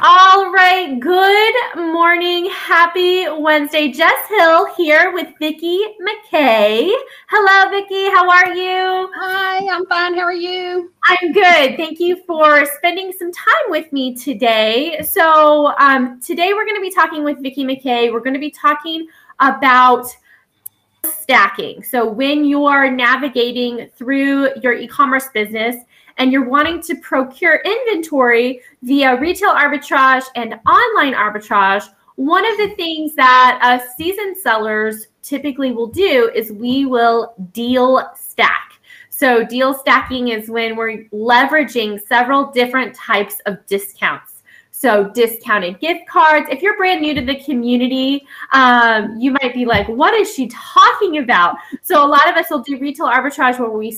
All right. Good morning. Happy Wednesday. Jess Hill here with Vicki McCay. Hello, Vicki. How are you? Hi, I'm fine. How are you? I'm good. Thank you for spending some time with me today. So, um, today we're going to be talking with Vicki McCay. We're going to be talking about stacking. So, when you're navigating through your e commerce business, and you're wanting to procure inventory via retail arbitrage and online arbitrage, one of the things that us seasoned sellers typically will do is we will deal stack. So, deal stacking is when we're leveraging several different types of discounts. So, discounted gift cards. If you're brand new to the community, um, you might be like, what is she talking about? So, a lot of us will do retail arbitrage where we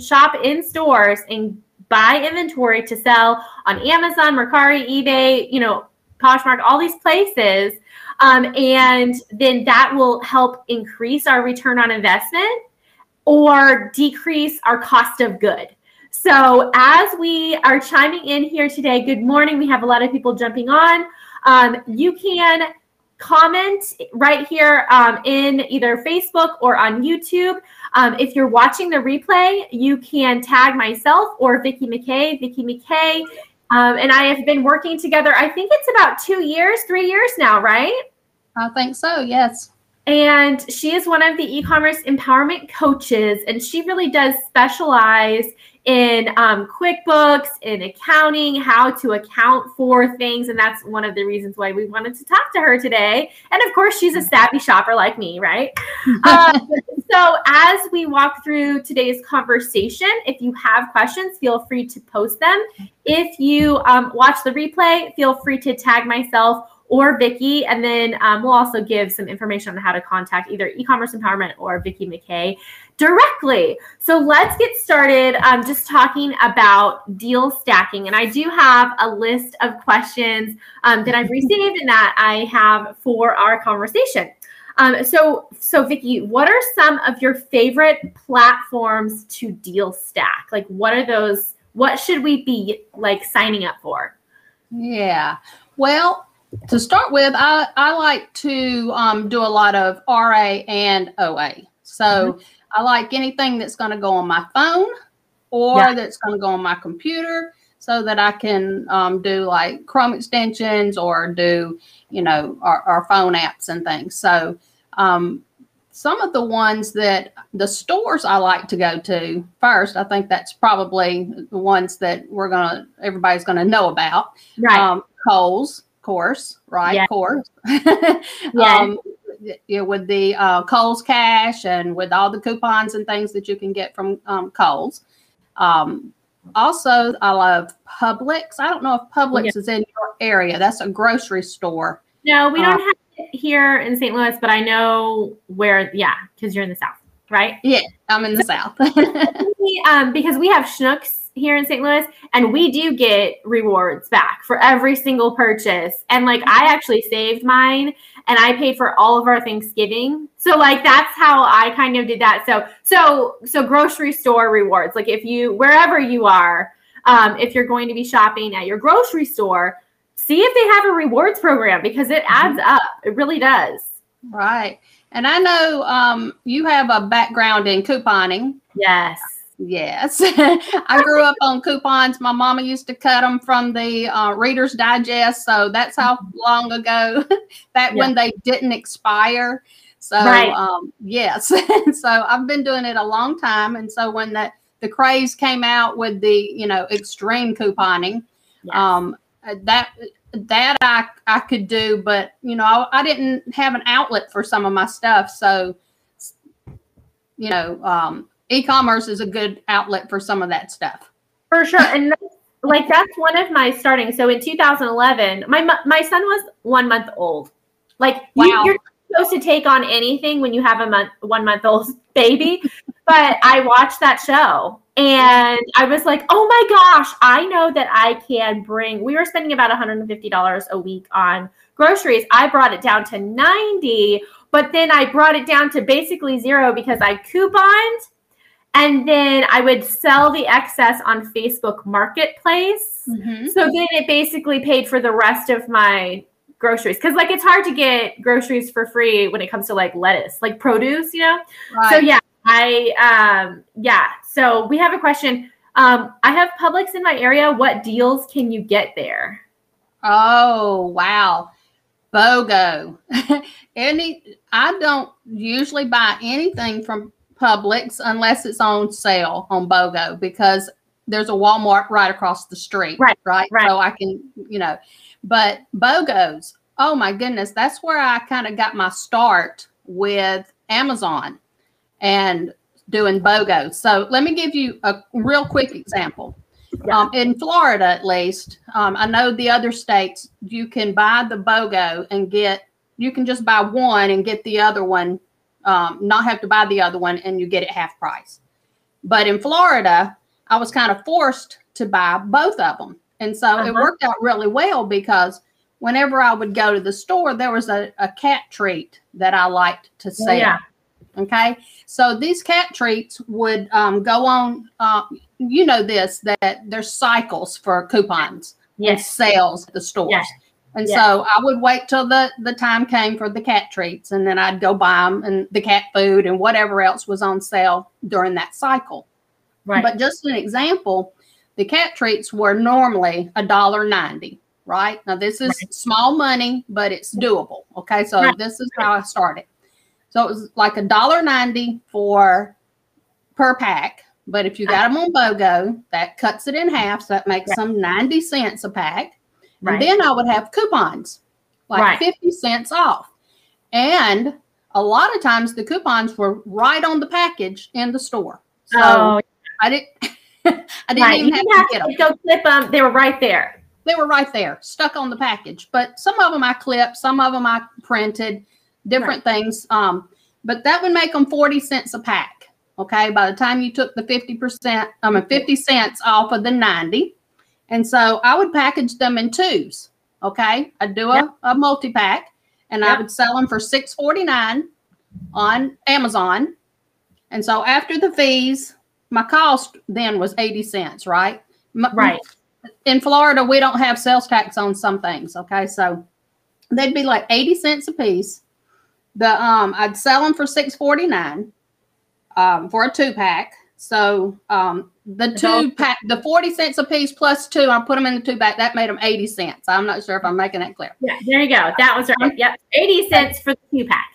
shop in stores and buy inventory to sell on Amazon, Mercari, eBay, you know, Poshmark, all these places. Um, and then that will help increase our return on investment or decrease our cost of good. So, as we are chiming in here today, good morning. We have a lot of people jumping on. Um, you can comment right here um, in either Facebook or on YouTube. Um, if you're watching the replay, you can tag myself or Vicki McCay, Vicki McCay. Um, and I have been working together, I think it's about two years, three years now, right? I think so, yes. And she is one of the e commerce empowerment coaches, and she really does specialize in um, QuickBooks, in accounting, how to account for things. And that's one of the reasons why we wanted to talk to her today. And of course, she's a savvy shopper like me, right? um, so, as we walk through today's conversation, if you have questions, feel free to post them. If you um, watch the replay, feel free to tag myself or Vicki. And then um, we'll also give some information on how to contact either e-commerce empowerment or Vicki McCay directly. So let's get started um, just talking about deal stacking. And I do have a list of questions um, that I've received and that I have for our conversation. Um, so, so Vicki, what are some of your favorite platforms to deal stack? Like, what are those? What should we be like signing up for? Yeah. Well, to start with, I, I like to um, do a lot of RA and OA. So mm-hmm. I like anything that's going to go on my phone or yeah. that's going to go on my computer so that I can um, do like Chrome extensions or do, you know, our, our phone apps and things. So um, some of the ones that the stores I like to go to first, I think that's probably the ones that we're going to, everybody's going to know about. Right. Um, Kohl's course, right? Yeah. Course. yeah. Um, you know, with the uh, Kohl's Cash and with all the coupons and things that you can get from um, Kohl's. Um, also, I love Publix. I don't know if Publix yeah. is in your area. That's a grocery store. No, we don't uh, have it here in St. Louis, but I know where. Yeah, because you're in the South, right? Yeah, I'm in the South. um, because we have Schnucks here in St. Louis, and we do get rewards back for every single purchase. And like I actually saved mine and I paid for all of our Thanksgiving. So like that's how I kind of did that. So so so grocery store rewards. Like if you wherever you are, um, if you're going to be shopping at your grocery store, see if they have a rewards program because it adds mm-hmm. up. It really does. Right. And I know um, you have a background in couponing. Yes. Yes. I grew up on coupons. My mama used to cut them from the uh, Reader's Digest. So that's how long ago, that yeah. when they didn't expire. So, right. um, yes. so I've been doing it a long time. And so when that the craze came out with the, you know, extreme couponing, yes. um, that that I, I could do, but you know, I, I didn't have an outlet for some of my stuff. So, you know, um, e-commerce is a good outlet for some of that stuff. For sure. And like that's one of my starting. So in 2011, my my son was one month old. Like wow. you, you're supposed to take on anything when you have a month one month old baby. but I watched that show and I was like, oh my gosh, I know that I can bring. We were spending about $150 a week on groceries. I brought it down to 90, but then I brought it down to basically zero because I couponed and then I would sell the excess on Facebook Marketplace. Mhm. So then it basically paid for the rest of my groceries because like it's hard to get groceries for free when it comes to like lettuce, like produce, you know. So yeah, I um yeah. So we have a question. Um, I have Publix in my area. What deals can you get there? Oh, wow. BOGO. Any I don't usually buy anything from Publix unless it's on sale on BOGO because there's a Walmart right across the street. Right, Right. right. So I can, you know, but BOGOs, oh my goodness, that's where I kind of got my start with Amazon and doing BOGO. So let me give you a real quick example. Yeah. Um, in Florida, at least, um, I know the other states you can buy the BOGO and get, you can just buy one and get the other one, um, not have to buy the other one and you get it half price. But in Florida, I was kind of forced to buy both of them. And so it Uh-huh. worked out really well because whenever I would go to the store, there was a, a cat treat that I liked to sell. Yeah. Okay. So these cat treats would um, go on, uh, you know, this that there's cycles for coupons and Yes. sales at the stores. Yes. And Yes. so I would wait till the, the time came for the cat treats and then I'd go buy them and the cat food and whatever else was on sale during that cycle. Right. But just an example, the cat treats were normally a dollar ninety. Right now, this is Right. small money, but it's doable. Okay, so Right. this is how I started. So it was like a dollar ninety for per pack. But if you got them on BOGO, that cuts it in half, so that makes them ninety cents a pack. Right. And then I would have coupons, like Right. 50 cents off. And a lot of times the coupons were right on the package in the store. So oh, I didn't I didn't right. Even have didn't to have get them. to go clip them. They were right there. They were right there, stuck on the package. But some of them I clipped, some of them I printed, different things. Um, but that would make them 40 cents a pack. Okay. By the time you took the 50%, I mean 50 cents off of the 90. And so I would package them in twos. Okay. I'd do a, Yep. a multi-pack and I would sell them for 649 on Amazon. And so after the fees, my cost then was 80 cents, right? Right. in Florida, we don't have sales tax on some things. Okay, so they'd be like eighty cents a piece. The um, I'd sell them for six forty nine, um, for a two pack. So um, the two pack, the forty cents a piece plus two, I put them in the two pack. That made them eighty cents. I'm not sure if I'm making that clear. Yeah. There you go. That was right. Yep. 80 cents for the two pack.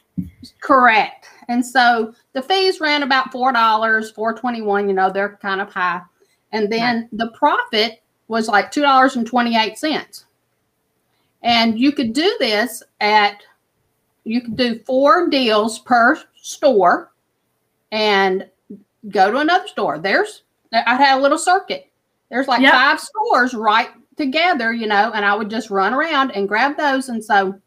Correct. And so the fees ran about four dollars, four twenty one. You know, they're kind of high. And then the profit was like two dollars and twenty eight cents. And you could do this at you could do four deals per store and go to another store. There's I had a little circuit. There's like Yep. five stores right together, you know, and I would just run around and grab those. And so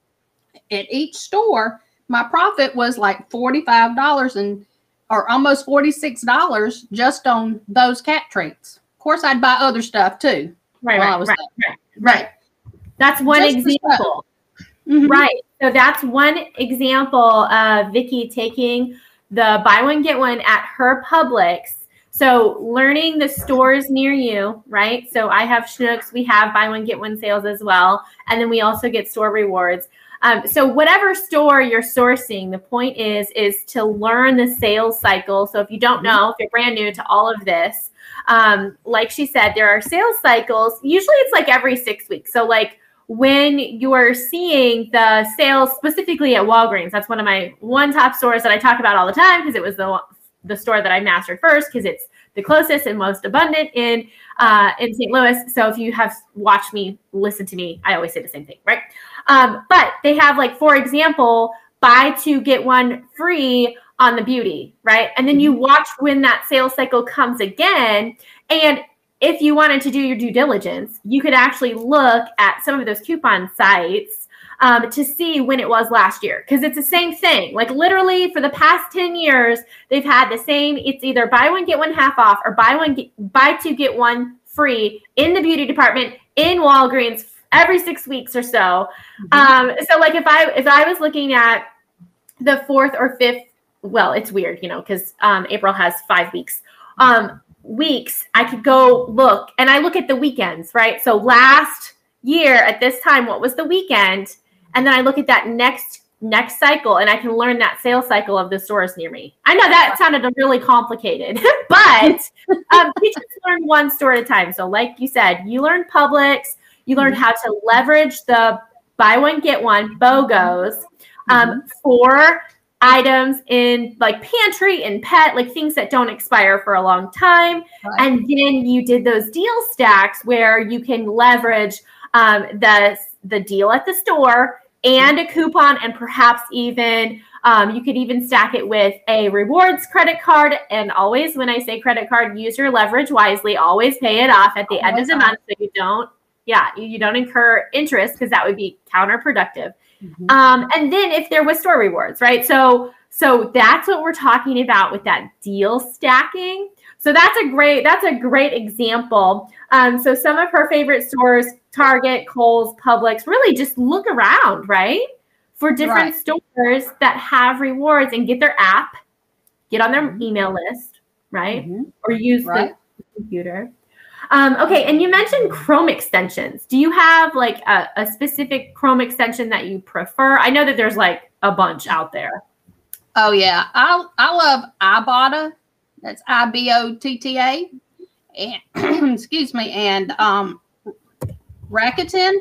at each store, my profit was like $45 and or almost $46 just on those cat treats. Of course, I'd buy other stuff too. Right. Right. Right. Right. Right. That's one Just example. Mhm. Right. So that's one example of Vicki taking the buy one get one at her Publix. So learning the stores near you, right? So I have Schnucks, we have buy one get one sales as well, and then we also get store rewards. Um, so whatever store you're sourcing, the point is is to learn the sales cycle. So if you don't know, if you're brand new to all of this, um, like she said, there are sales cycles. Usually it's like every six weeks. So like when you're seeing the sales specifically at Walgreens, that's one of my one top stores that I talk about all the time because it was the the store that I mastered first because it's the closest and most abundant in uh, in St. Louis. So if you have watched me, listen to me, I always say the same thing, right? Um, but they have like, for example, buy two get one free on the beauty, right? And then you watch when that sales cycle comes again, and if you wanted to do your due diligence, you could actually look at some of those coupon sites um, to see when it was last year because it's the same thing. Like literally for the past 10 years, they've had the same. It's either buy one, get one half off or buy one, get, buy two, get one free in the beauty department in Walgreens every six weeks or so. Um, so like if I if I was looking at the fourth or fifth, well, it's weird, you know, because um, April has five weeks um, weeks, I could go look and I look at the weekends, right? So last year at this time, what was the weekend? And then I look at that next next cycle and I can learn that sales cycle of the stores near me. I know that sounded really complicated, but um, you just learn one store at a time. So, like you said, you learn Publix, you learn how to leverage the buy one, get one BOGOs um, mm-hmm. for items in like pantry and pet, like things that don't expire for a long time. Right. And then you did those deal stacks where you can leverage um, the, the deal at the store and a coupon and perhaps even um, you could even stack it with a rewards credit card and always when i say credit card use your leverage wisely always pay it off at the end of the month so you don't yeah you, you don't incur interest because that would be counterproductive mm-hmm. um, and then if there was store rewards right so so that's what we're talking about with that deal stacking so that's a great that's a great example um, so some of her favorite stores Target, Kohl's, Publix, really just look around, right? For different right. stores that have rewards and get their app, get on their mm-hmm. email list, right? Mm-hmm. Or use right. the computer. Um, okay, and you mentioned Chrome extensions. Do you have like a, a, specific Chrome extension that you prefer? I know that there's like a bunch out there. Oh yeah, I I love Ibotta. That's I B O T T A. And excuse me, and um, Rakuten.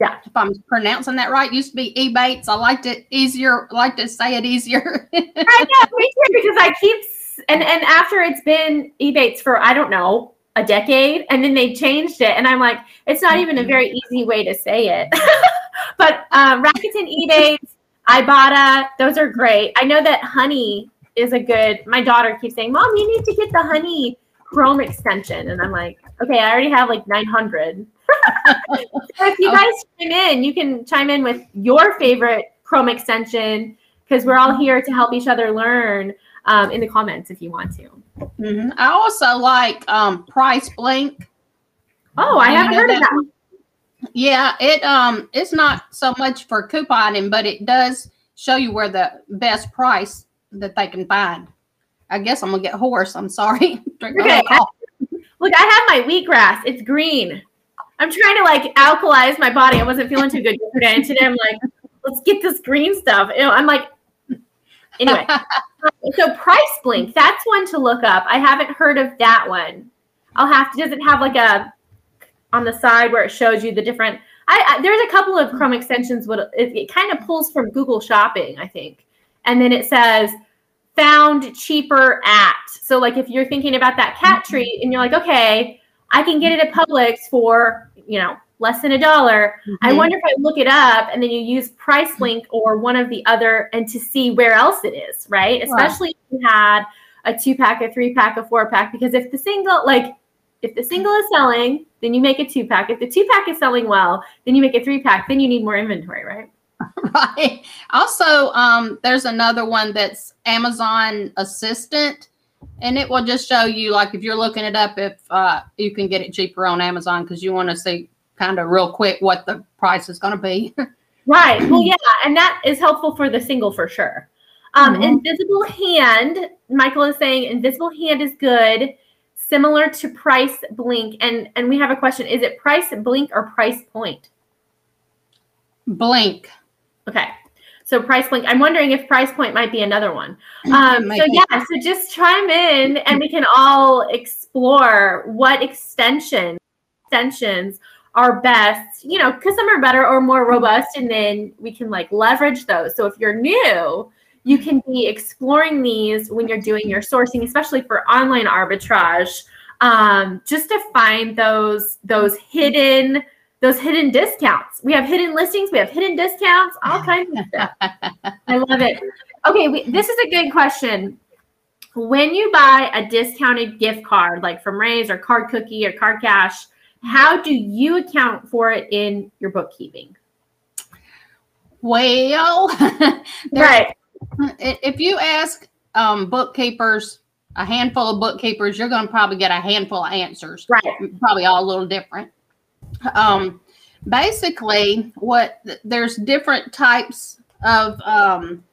Yeah. If I'm pronouncing that right, used to be Ebates. I liked it easier, like to say it easier. I know, me too, because I keep and and after it's been Ebates for I don't know a decade, and then they changed it, and I'm like, it's not even a mm-hmm. very easy way to say it. but um, Rakuten, Ebates, Ibotta, those are great. I know that Honey is a good. My daughter keeps saying, "Mom, you need to get the Honey Chrome extension," and I'm like, okay, I already have like 900 if you guys chime in, you can chime in with your favorite Chrome extension because we're all here to help each other learn um, in the comments if you want to. Mm-hmm. I also like um, Price Blink. Oh, I haven't heard that? of that. Yeah, it um it's not so much for couponing, but it does show you where the best price that they can find. I guess I'm gonna get hoarse. I'm sorry. okay. Look, I have my wheatgrass. It's green. I'm trying to like alkalize my body. I wasn't feeling too good yesterday, and today I'm like, let's get this green stuff. You know, I'm like, anyway. so Price Blink, that's one to look up. I haven't heard of that one. I'll have to. Does it have like a on the side where it shows you the different? I, I there's a couple of Chrome extensions. What it, it kind of pulls from Google Shopping, I think, and then it says found cheaper at. So like if you're thinking about that cat mm-hmm. treat and you're like, okay, I can get it at Publix for, you know, less than a dollar. Mm-hmm. I wonder if I look it up and then you use Price Link or one of the other and to see where else it is, right? Especially if you had a two pack, a three pack, a four pack, because if the single, like, if the single is selling, then you make a two pack. If the two pack is selling well, then you make a three pack. Then you need more inventory, right? Right. Also, um, there's another one that's Amazon Assistant and it will just show you like if you're looking it up if uh, you can get it cheaper on amazon because you want to see kind of real quick what the price is going to be right well yeah and that is helpful for the single for sure um, mm-hmm. invisible hand michael is saying invisible hand is good similar to price blink and and we have a question is it price blink or price point blink okay so price point. I'm wondering if price point might be another one. Um, so yeah, so just chime in and we can all explore what extension extensions are best, you know, because some are better or more robust, and then we can like leverage those. So if you're new, you can be exploring these when you're doing your sourcing, especially for online arbitrage, um, just to find those those hidden those hidden discounts. We have hidden listings, we have hidden discounts, all kinds of stuff. I love it. Okay, we, this is a good question. When you buy a discounted gift card, like from Raise or Card Cookie or Card Cash, how do you account for it in your bookkeeping? Well, right. If you ask um, bookkeepers, a handful of bookkeepers, you're going to probably get a handful of answers. Right. Probably all a little different um, basically what there's different types of um,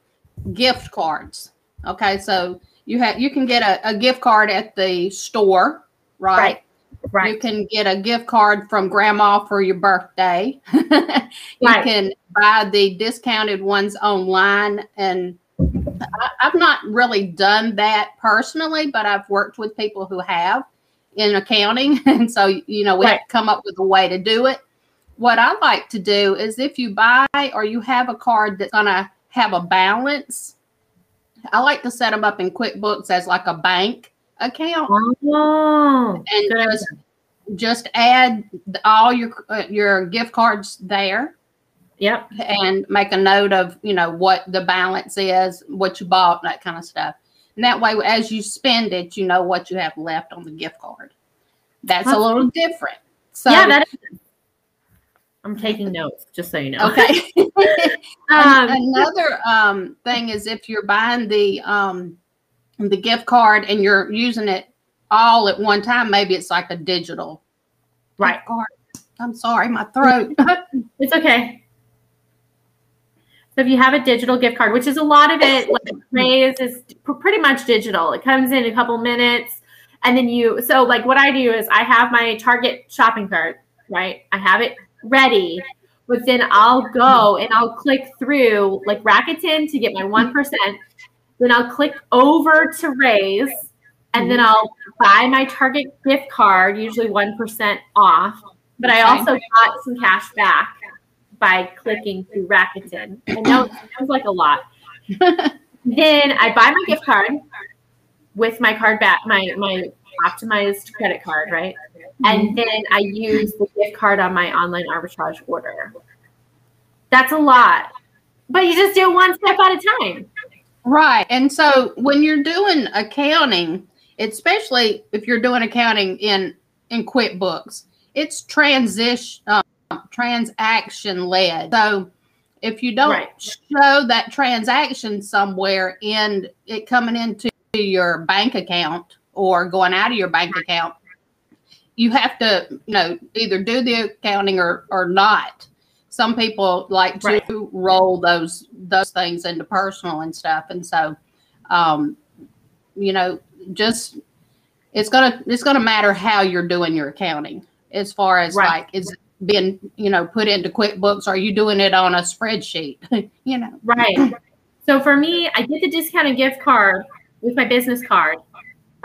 gift cards. Okay, so you have you can get a, a gift card at the store, right? Right. Right. You can get a gift card from grandma for your birthday. you Right. can buy the discounted ones online. And I, I've not really done that personally, but I've worked with people who have in accounting. And so, you know, we have Right. to come up with a way to do it. What I like to do is if you buy or you have a card that's going to have a balance, I like to set them up in QuickBooks as like a bank account. Oh, and just just add all your uh, your gift cards there. Yep. and make a note of you know what the balance is what you bought that kind of stuff. And that way as you spend it you know what you have left on the gift card. That's a little different. So yeah, that is. I'm taking notes, just so you know. okay. Um, another um, thing is if you're buying the um, the gift card and you're using it all at one time maybe it's like a digital right. card i'm sorry my throat It's okay. So if you have a digital gift card, which is a lot of it, like Raise is pretty much digital. It comes in a couple minutes, and then you. So like what I do is I have my Target shopping cart, right? I have it ready, but then I'll go and I'll click through like Rakuten to get my one percent. Then I'll click over to Raise, and then I'll buy my Target gift card, usually one percent off. But I also got some cash back by clicking through Rakuten. I know it sounds like a lot. then I buy my gift card with my card back, my my optimized credit card, right? And mm-hmm. then I use the gift card on my online arbitrage order. That's a lot, but you just do it one step at a time. Right. And so when you're doing accounting, especially if you're doing accounting in in QuickBooks, it's transition um, transaction led. So if you don't Right. show that transaction somewhere in it coming into your bank account or going out of your bank account, you have to, you know, either do the accounting or or not. Some people like to Right. roll those those things into personal and stuff, and so, um, you know, just it's gonna it's gonna matter how you're doing your accounting as far as Right. like is it being you know put into QuickBooks? Are you doing it on a spreadsheet? you know, Right. So for me, I get the discounted gift card with my business card,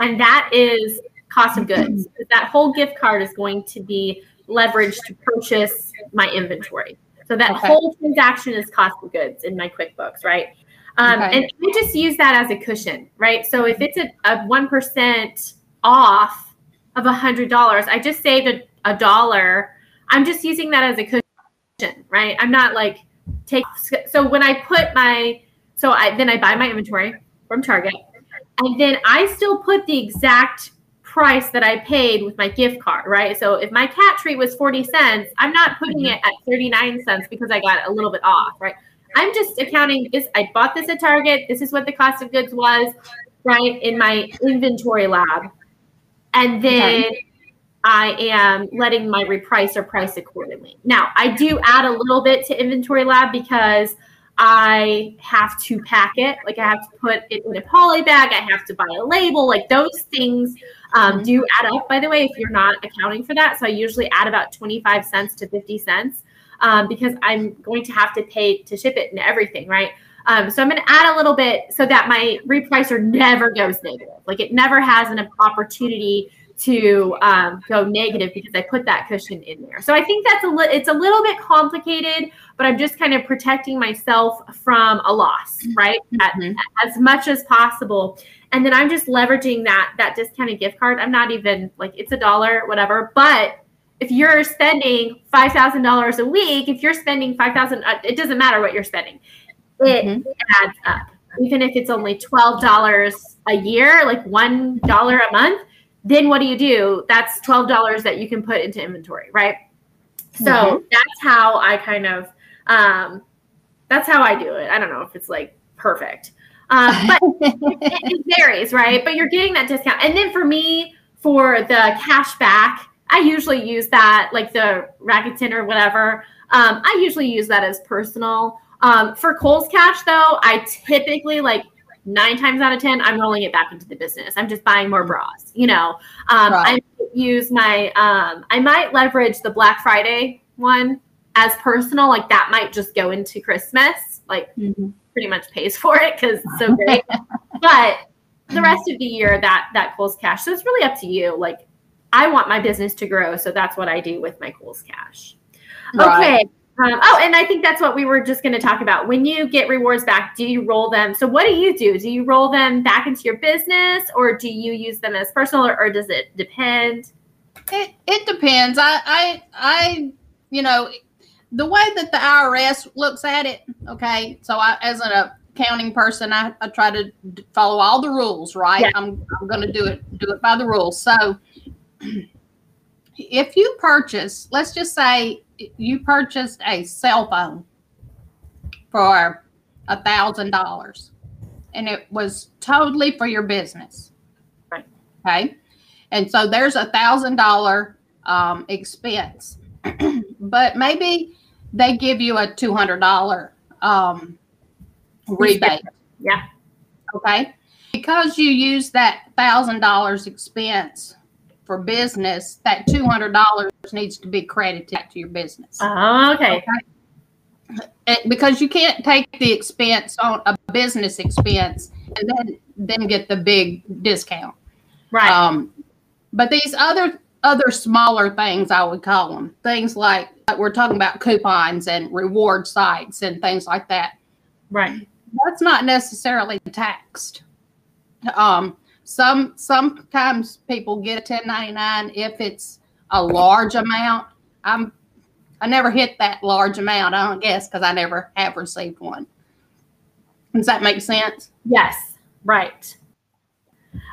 and that is cost of goods. That whole gift card is going to be leveraged to purchase my inventory. So that Okay. whole transaction is cost of goods in my QuickBooks, right? Um, Okay. And I just use that as a cushion, right? So if it's a, a 1% off of $100, I just saved a, a dollar. I'm just using that as a cushion, right? I'm not like, take so when I put my so I then I buy my inventory from Target and then I still put the exact price that I paid with my gift card, right? So if my cat treat was 40 cents, I'm not putting mm-hmm. it at 39 cents because I got a little bit off, right? I'm just accounting this I bought this at Target, this is what the cost of goods was, right, in my inventory lab. And then I am letting my repricer price accordingly. Now, I do add a little bit to Inventory Lab because I have to pack it. Like I have to put it in a poly bag. I have to buy a label. Like those things um, do add up, by the way, if you're not accounting for that. So I usually add about 25 cents to 50 cents um, because I'm going to have to pay to ship it and everything, right? Um, so I'm going to add a little bit so that my repricer never goes negative. Like it never has an opportunity to um, go negative because I put that cushion in there. So I think that's a li- it's a little bit complicated, but I'm just kind of protecting myself from a loss, right? At- Mhm. as much as possible. And then I'm just leveraging that that discounted gift card. I'm not even like it's a dollar, whatever. But if you're spending five thousand dollars a week, if you're spending five thousand, uh, it doesn't matter what you're spending. It Mhm. adds up. Even if it's only twelve dollars a year, like one dollar a month, then what do you do? That's twelve dollars that you can put into inventory, right? So Mhm. that's how I kind of um, that's how I do it. I don't know if it's like perfect, um, but it, it varies, right? But you're getting that discount. And then for me, for the cash back, I usually use that, like the Rakuten or whatever. Um, I usually use that as personal. Um, for Kohl's Cash, though, I typically like nine times out of ten, I'm rolling it back into the business. I'm just buying more bras. You know, um, right. I use my. Um, I might leverage the Black Friday one as personal. Like that might just go into Christmas. Like mm-hmm. pretty much pays for it because it's so great. but the rest of the year, that that Kohl's cash. So it's really up to you. Like I want my business to grow, so that's what I do with my Kohl's cash. Right. Okay. Um, oh, and I think that's what we were just going to talk about. When you get rewards back, do you roll them? So, what do you do? Do you roll them back into your business, or do you use them as personal, or, or does it depend? It it depends. I I I you know the way that the IRS looks at it. Okay, so I as an accounting person, I, I try to follow all the rules. Right, yeah. I'm I'm going to do it do it by the rules. So if you purchase, let's just say you purchased a cell phone for a thousand dollars. And it was totally for your business. Right. Okay? And so there's a thousand dollar um, expense. But maybe they give you a two hundred dollar um, rebate. Yeah. Okay? Because you use that thousand dollars expense for business, that two hundred dollars needs to be credited to your business. Uh, okay. okay. Because you can't take the expense on a business expense and then then get the big discount. Right. Um, but these other other smaller things, I would call them things like we're talking about coupons and reward sites and things like that. Right. That's not necessarily taxed. Um, some sometimes people get a 1099 if it's a large amount. I'm I never hit that large amount, I don't guess, because I never have received one. Does that make sense? Yes, right.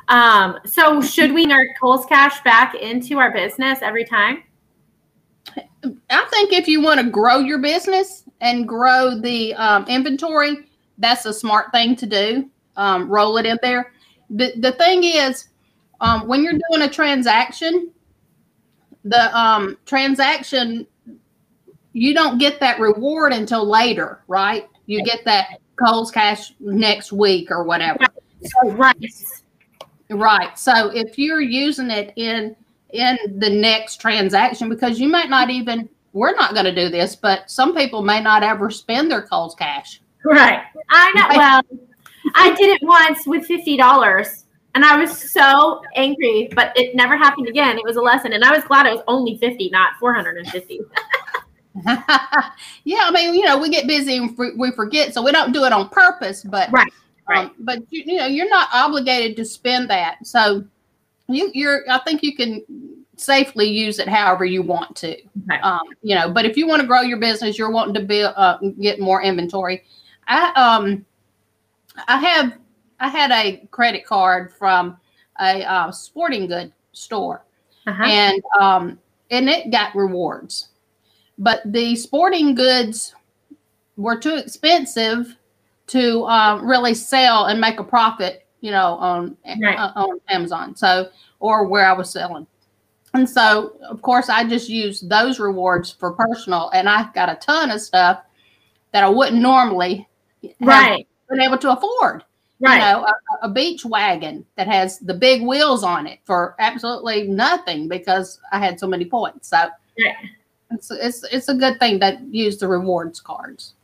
Um, so should we our Kohl's cash back into our business every time? I think if you want to grow your business and grow the um, inventory, that's a smart thing to do. Um, roll it in there the, the thing is, um, when you're doing a transaction, the um, transaction, you don't get that reward until later, right? You get that Kohl's cash next week or whatever. So, right. Right. So if you're using it in in the next transaction, because you might not even we're not going to do this, but some people may not ever spend their Kohl's cash. Right. I know. Well, I did it once with fifty dollars, and I was so angry, but it never happened again. It was a lesson, and I was glad it was only fifty, not four hundred and fifty. yeah, I mean, you know, we get busy and we forget, so we don't do it on purpose. But right, right. Um, but you, you, know, you're not obligated to spend that, so you, you're. I think you can safely use it however you want to. Okay. Um, you know, but if you want to grow your business, you're wanting to build, uh, get more inventory. I um I have I had a credit card from a uh, sporting good store, uh-huh. and um, and it got rewards, but the sporting goods were too expensive to um, really sell and make a profit, you know, on right. uh, on Amazon. So or where I was selling. And so, of course, I just used those rewards for personal, and I got a ton of stuff that I wouldn't normally right been able to afford. Right. You know, a, a, beach wagon that has the big wheels on it for absolutely nothing because I had so many points. So right. it's it's it's a good thing to use the rewards cards.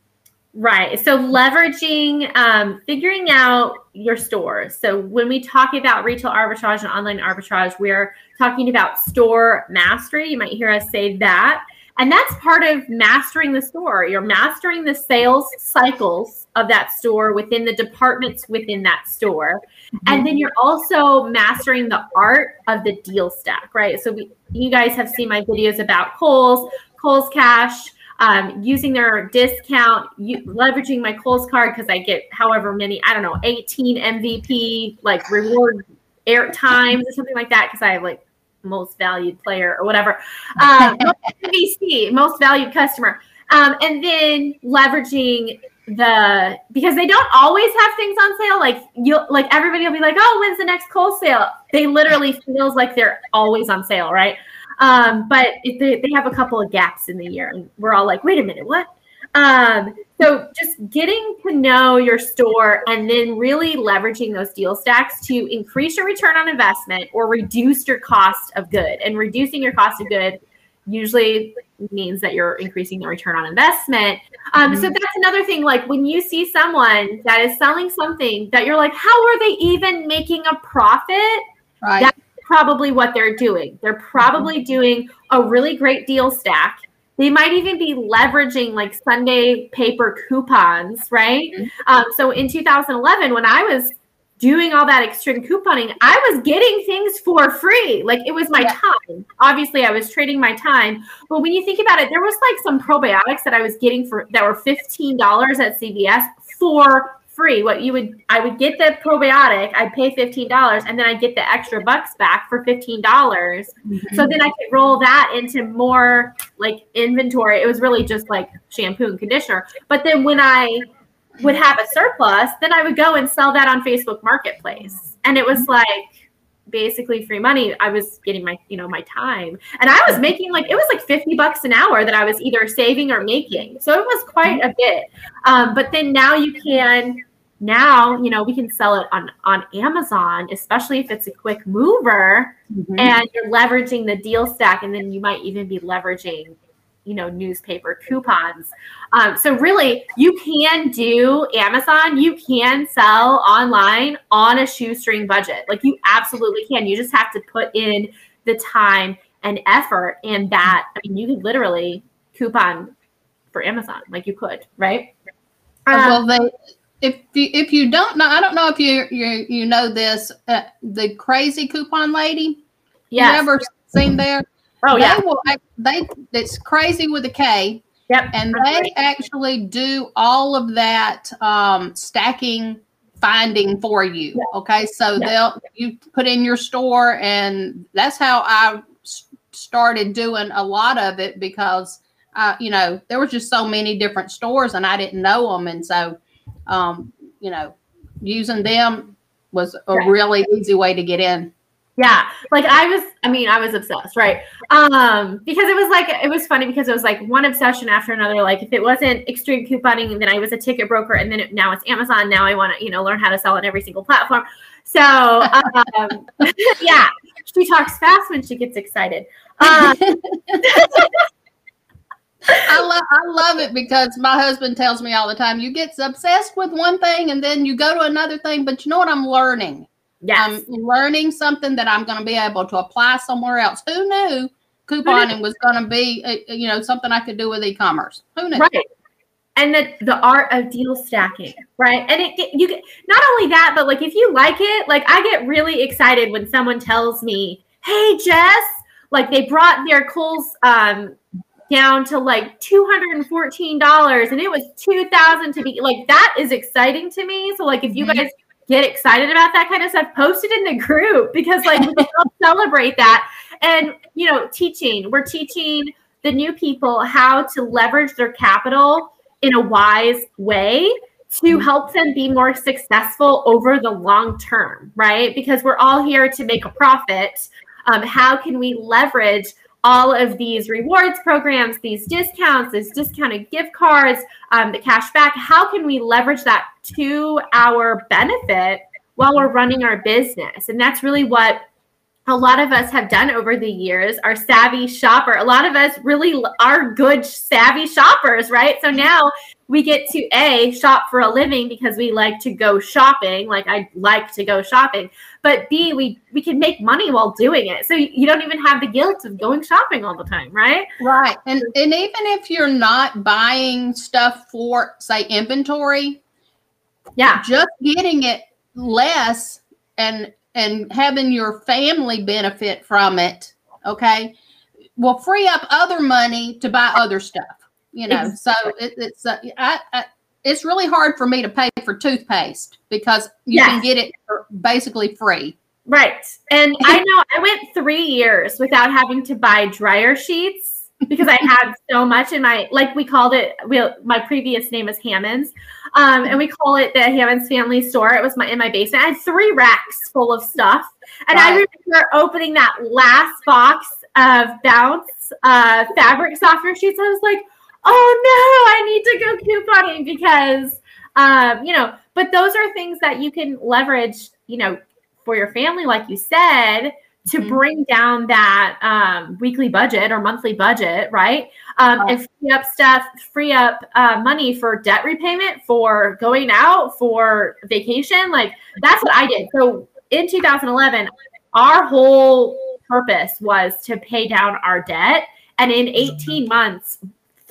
Right. So leveraging, um, figuring out your store. So when we talk about retail arbitrage and online arbitrage, we're talking about store mastery. You might hear us say that. And that's part of mastering the store. You're mastering the sales cycles of that store within the departments within that store. Mm-hmm. And then you're also mastering the art of the deal stack, right? So we, you guys have seen my videos about Kohl's, Kohl's Cash, um, using their discount, you, leveraging my Kohl's card because I get however many, I don't know, 18 MVP like reward air times or something like that because I have like most valued player or whatever. Um, MVC, most valued customer. Um, and then leveraging the because they don't always have things on sale. Like you'll like everybody will be like, oh, when's the next Kohl sale? They literally feels like they're always on sale, right? Um, but they, they have a couple of gaps in the year, and we're all like, wait a minute, what? Um, so just getting to know your store and then really leveraging those deal stacks to increase your return on investment or reduce your cost of good. And reducing your cost of good usually means that you're increasing the return on investment. Um, mm-hmm. So that's another thing. Like when you see someone that is selling something that you're like, how are they even making a profit? Right. That's probably what they're doing. They're probably mm-hmm. doing a really great deal stack. They might even be leveraging like Sunday paper coupons, right? Mm-hmm. Um, so in 2011, when I was doing all that extreme couponing, I was getting things for free. Like it was my yeah. time. Obviously, I was trading my time. But when you think about it, there was like some probiotics that I was getting for that were $15 at CVS for free. What you would I would get the probiotic, I'd pay $15 and then I'd get the extra bucks back for $15. dollars mm hmm So then I could roll that into more like inventory. It was really just like shampoo and conditioner. But then when I would have a surplus, then I would go and sell that on Facebook Marketplace. And it was mm-hmm. like basically free money. I was getting my, you know, my time. And I was making like it was like 50 bucks an hour that I was either saving or making. So it was quite a bit. Um, but then now you can now, you know, we can sell it on on Amazon, especially if it's a quick mover mm-hmm. and you're leveraging the deal stack and then you might even be leveraging you know newspaper coupons. Um, so really you can do amazon you can sell online on a shoestring budget. Like you absolutely can. You just have to put in the time and effort and that i mean you could literally coupon for amazon like you could right? Um, well they if you, if you don't know i don't know if you you, you know this uh, the Krazy Coupon Lady? Yeah you ever seen there Oh yeah. They will, they it's crazy with a K. Yep. And they actually do all of that um, stacking finding for you. Okay. So they'll you put in your store and that's how I started doing a lot of it because uh, you know, there was just so many different stores and I didn't know them. And so um, you know, using them was a really easy way to get in. Yeah. Like I was, I mean, I was obsessed, right? Um, because it was like it was funny because it was like one obsession after another. Like if it wasn't extreme couponing, then I was a ticket broker, and then it, now it's Amazon. Now I want to, you know, learn how to sell on every single platform. So um, yeah, she talks fast when she gets excited. Um, I love I love it because my husband tells me all the time, you get obsessed with one thing and then you go to another thing, but you know what I'm learning? Yes. I'm learning something that I'm going to be able to apply somewhere else. Who knew couponing was going to be, uh, you know, something I could do with e-commerce? Who knew? Right. And the, the art of deal stacking, right? And it you get not only that, but like if you like it, like I get really excited when someone tells me, "Hey, Jess, like they brought their Kohl's um, down to like $214 and it was 2000 to be like that is exciting to me so like if you mm-hmm. guys get excited about that kind of stuff, post it in the group because like we celebrate that. And you know, teaching, we're teaching the new people how to leverage their capital in a wise way to mm-hmm. help them be more successful over the long term, right? Because we're all here to make a profit. Um, how can we leverage all of these rewards programs, these discounts, these discounted gift cards, um, the cash back. How can we leverage that to our benefit while we're running our business? And that's really what a lot of us have done over the years Our savvy shopper a lot of us really are good savvy shoppers right so now we get to a shop for a living because we like to go shopping like i like to go shopping but b we we can make money while doing it. So you don't even have the guilt of going shopping all the time right? Right. And and even if you're not buying stuff for say inventory yeah. just getting it less and and having your family benefit from it, okay, will free up other money to buy other stuff. You know, exactly. so it, it's uh, I, I, it's really hard for me to pay for toothpaste because you yes. can get it basically free. Right. And I know I went three years without having to buy dryer sheets because I had so much in my, like we called it, we, my previous name is Hammonds. Um, and we call it the Hammonds Family Store. It was my in my basement. I had three racks full of stuff, and right. I remember opening that last box of Bounce uh, fabric softener sheets. I was like, "Oh no, I need to go couponing because, um, you know, but those are things that you can leverage, you know, for your family, like you said, to mm-hmm. bring down that um, weekly budget or monthly budget, right? Um, oh. And free up stuff, free up uh, money for debt repayment, for going out, for vacation. Like that's what I did. So in 2011, our whole purpose was to pay down our debt. And in 18 months,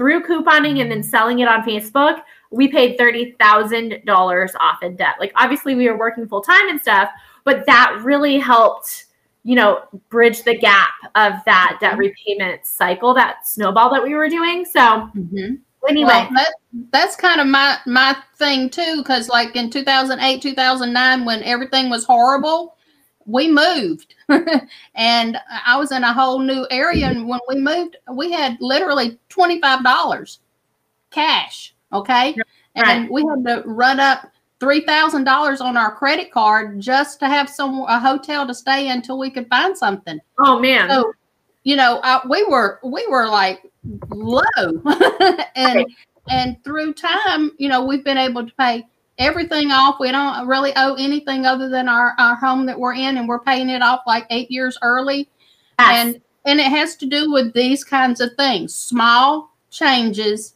through couponing and then selling it on Facebook, we paid $30,000 off in debt. Like, obviously, we were working full time and stuff, but that really helped, you know, bridge the gap of that debt mm-hmm. repayment cycle, that snowball that we were doing. So, mm-hmm. anyway. Well, that, that's kind of my, my thing too, because like in 2008, 2009, when everything was horrible, we moved and I was in a whole new area. And when we moved, we had literally $25 cash. Okay. Right. And we had to run up $3,000 on our credit card just to have some, a hotel to stay until we could find something. Oh man. So, you know, I, we were, we were like low and, right. and through time, you know, we've been able to pay everything off. We don't really owe anything other than our, our home that we're in, and we're paying it off like eight years early. Yes. And and it has to do with these kinds of things, small changes,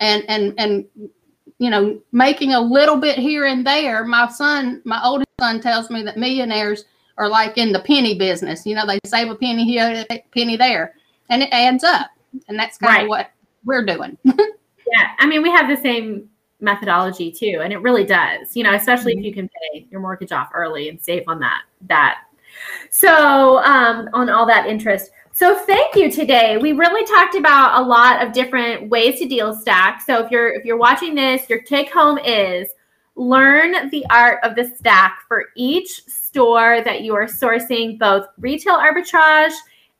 and and and you know, making a little bit here and there. My son, my oldest son, tells me that millionaires are like in the penny business. You know, they save a penny here, a penny there, and it adds up. And that's kind right. of what we're doing. yeah, I mean, we have the same methodology too and it really does you know especially mm-hmm. if you can pay your mortgage off early and save on that that. So um, on all that interest. So thank you today. We really talked about a lot of different ways to deal stack. So if you're if you're watching this your take home is learn the art of the stack for each store that you are sourcing both retail arbitrage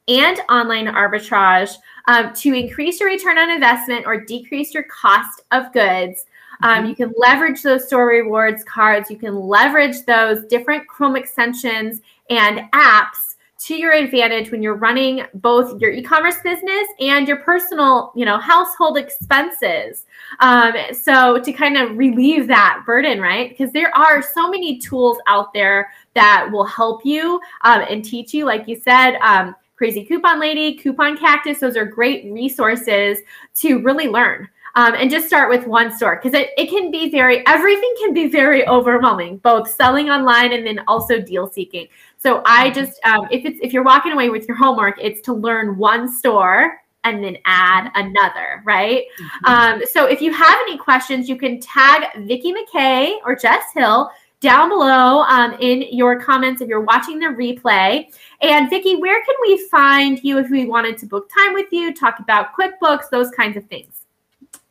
and online arbitrage um, to increase your return on investment or decrease your cost of goods um, you can leverage those store rewards cards. You can leverage those different Chrome extensions and apps to your advantage when you're running both your e-commerce business and your personal, you know, household expenses. Um, so to kind of relieve that burden, right? Because there are so many tools out there that will help you um, and teach you, like you said. Um, Krazy Coupon Lady, Coupon Cactus, those are great resources to really learn um, and just start with one store because it, it can be very everything can be very overwhelming both selling online and then also deal seeking so i mm-hmm. just um, if it's if you're walking away with your homework it's to learn one store and then add another right mm-hmm. um, so if you have any questions you can tag vicki McCay or jess hill down below um, in your comments if you're watching the replay. And Vicki, where can we find you if we wanted to book time with you, talk about QuickBooks, those kinds of things?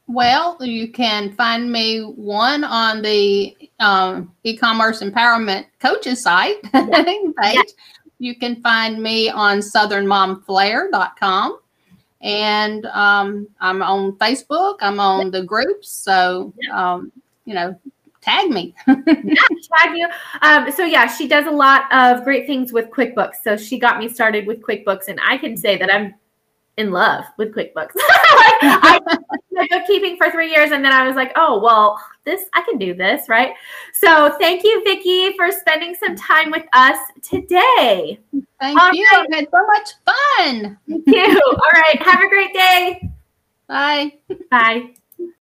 Well, you can find me one on the um, e-commerce empowerment coaches site yeah. page. Yeah. You can find me on southernmomflair.com. And um, I'm on Facebook. I'm on the groups. So, um, you know, tag me. tag you. Um, so yeah, she does a lot of great things with QuickBooks. So she got me started with QuickBooks, and I can say that I'm in love with QuickBooks. like I did bookkeeping for three years, and then I was like, oh well, this I can do this, right? So thank you, Vicki, for spending some time with us today. Thank All you. Right. I had so much fun. Thank you. All right. Have a great day. Bye. Bye.